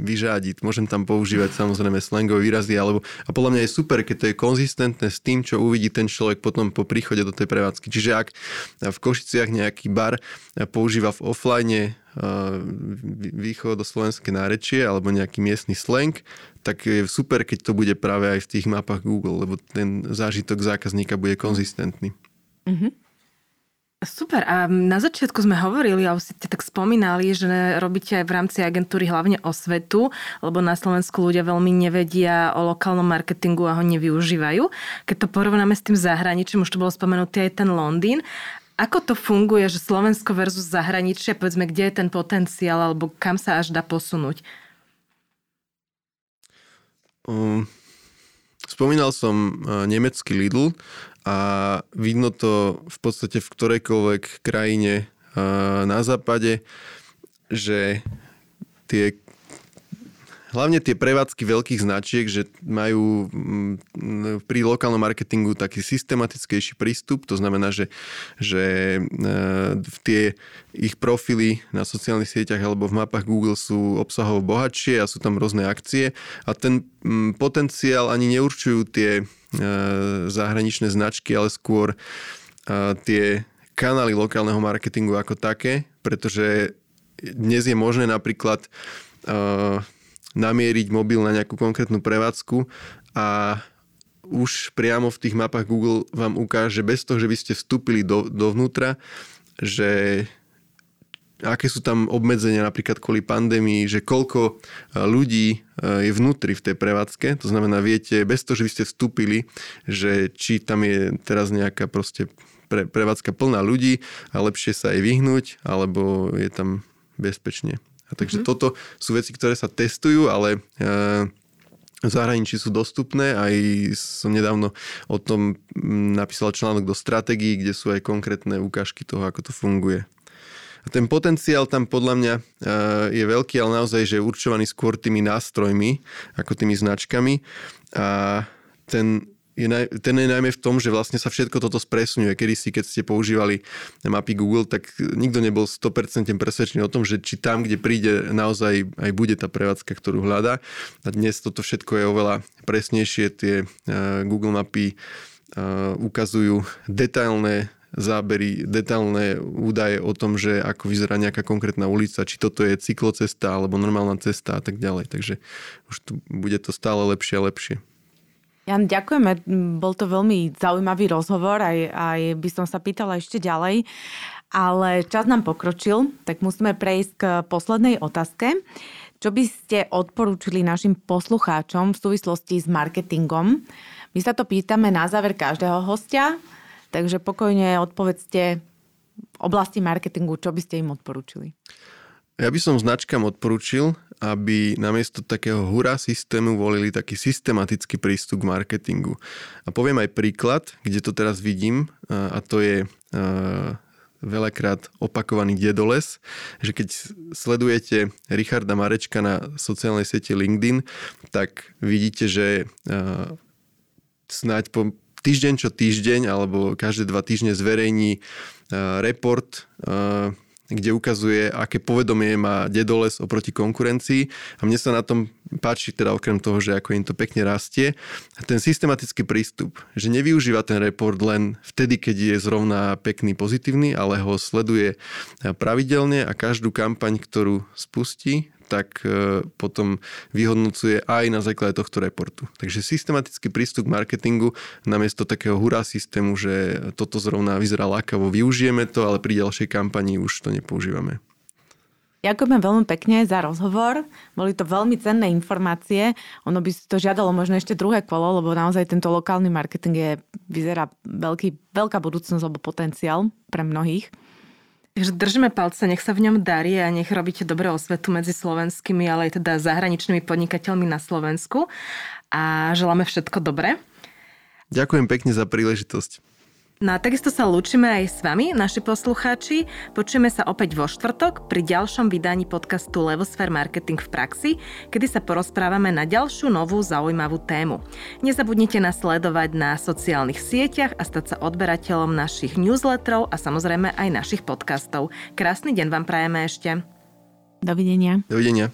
vyžádiť. Môžem tam používať samozrejme slangové výrazy, alebo, a podľa mňa je super, keď to je konzistentné s tým, čo uvidí ten človek potom po príchode do tej prevádzky. Čiže ak v Košiciach nejaký bar používa v offline slovenské nárečie alebo nejaký miestny slang, tak je super, keď to bude práve aj v tých mapách Google, lebo ten zážitok zákazníka bude konzistentný. Mm-hmm. Super. A na začiatku sme hovorili, alebo ste tak spomínali, že robíte aj v rámci agentúry hlavne o svetu, lebo na Slovensku ľudia veľmi nevedia o lokálnom marketingu a ho nevyužívajú. Keď to porovnáme s tým zahraničím, už to bolo spomenutý aj ten Londýn, ako to funguje, že Slovensko versus zahraničie, povedzme, kde je ten potenciál, alebo kam sa až dá posunúť? Um, spomínal som uh, nemecký Lidl a vidno to v podstate v ktorejkoľvek krajine na západe, že tie hlavne tie prevádzky veľkých značiek, že majú mm, pri lokálnom marketingu taký systematickejší prístup, to znamená, že, že v tie ich profily na sociálnych sieťach alebo v mapách Google sú obsahovo bohatšie a sú tam rôzne akcie. A ten mm, potenciál ani neurčujú tie E, zahraničné značky, ale skôr e, tie kanály lokálneho marketingu ako také, pretože dnes je možné napríklad e, namieriť mobil na nejakú konkrétnu prevádzku a už priamo v tých mapách Google vám ukáže bez toho, že by ste vstúpili do, dovnútra, že aké sú tam obmedzenia napríklad kvôli pandémii, že koľko e, ľudí e, je vnútri v tej prevádzke. To znamená, viete, bez toho, že by ste vstúpili, že či tam je teraz nejaká proste pre, prevádzka plná ľudí a lepšie sa aj vyhnúť, alebo je tam bezpečne. A takže mm-hmm. toto sú veci, ktoré sa testujú, ale e, v zahraničí sú dostupné. Aj som nedávno o tom napísal článok do stratégií, kde sú aj konkrétne ukážky toho, ako to funguje. A ten potenciál tam podľa mňa e, je veľký, ale naozaj, že je určovaný skôr tými nástrojmi, ako tými značkami. A ten je naj, ten je najmä v tom, že vlastne sa všetko toto spresňuje. Kedy si, keď ste používali mapy Google, tak nikto nebol 100% presvedčený o tom, že či tam, kde príde, naozaj aj bude tá prevádzka, ktorú hľadá. A dnes toto všetko je oveľa presnejšie. Tie uh, Google mapy uh, ukazujú detailné zábery, detailné údaje o tom, že ako vyzerá nejaká konkrétna ulica, či toto je cyklocesta alebo normálna cesta a tak ďalej. Takže už tu bude to stále lepšie a lepšie. Jan, ďakujeme. Bol to veľmi zaujímavý rozhovor, aj, aj by som sa pýtala ešte ďalej. Ale čas nám pokročil, tak musíme prejsť k poslednej otázke. Čo by ste odporúčili našim poslucháčom v súvislosti s marketingom? My sa to pýtame na záver každého hostia, takže pokojne odpovedzte v oblasti marketingu, čo by ste im odporúčili. Ja by som značkám odporúčil, aby namiesto takého hurá systému volili taký systematický prístup k marketingu. A poviem aj príklad, kde to teraz vidím, a to je veľakrát opakovaný dedoles, že keď sledujete Richarda Marečka na sociálnej siete LinkedIn, tak vidíte, že snáď po týždeň čo týždeň alebo každé dva týždne zverejní report kde ukazuje, aké povedomie má dedoles oproti konkurencii. A mne sa na tom páči, teda okrem toho, že ako im to pekne rastie, ten systematický prístup, že nevyužíva ten report len vtedy, keď je zrovna pekný, pozitívny, ale ho sleduje pravidelne a každú kampaň, ktorú spustí, tak e, potom vyhodnocuje aj na základe tohto reportu. Takže systematický prístup k marketingu namiesto takého hurá systému, že toto zrovna vyzerá lákavo, využijeme to, ale pri ďalšej kampani už to nepoužívame. Ďakujeme veľmi pekne za rozhovor. Boli to veľmi cenné informácie. Ono by to žiadalo možno ešte druhé kolo, lebo naozaj tento lokálny marketing je, vyzerá veľký, veľká budúcnosť alebo potenciál pre mnohých. Takže držíme palce, nech sa v ňom darí a nech robíte dobré osvetu medzi slovenskými, ale aj teda zahraničnými podnikateľmi na Slovensku. A želáme všetko dobré. Ďakujem pekne za príležitosť. No a takisto sa lúčime aj s vami, naši poslucháči. Počujeme sa opäť vo štvrtok pri ďalšom vydaní podcastu Levosphere Marketing v praxi, kedy sa porozprávame na ďalšiu novú zaujímavú tému. Nezabudnite nás sledovať na sociálnych sieťach a stať sa odberateľom našich newsletterov a samozrejme aj našich podcastov. Krásny deň vám prajeme ešte. Dovidenia. Dovidenia.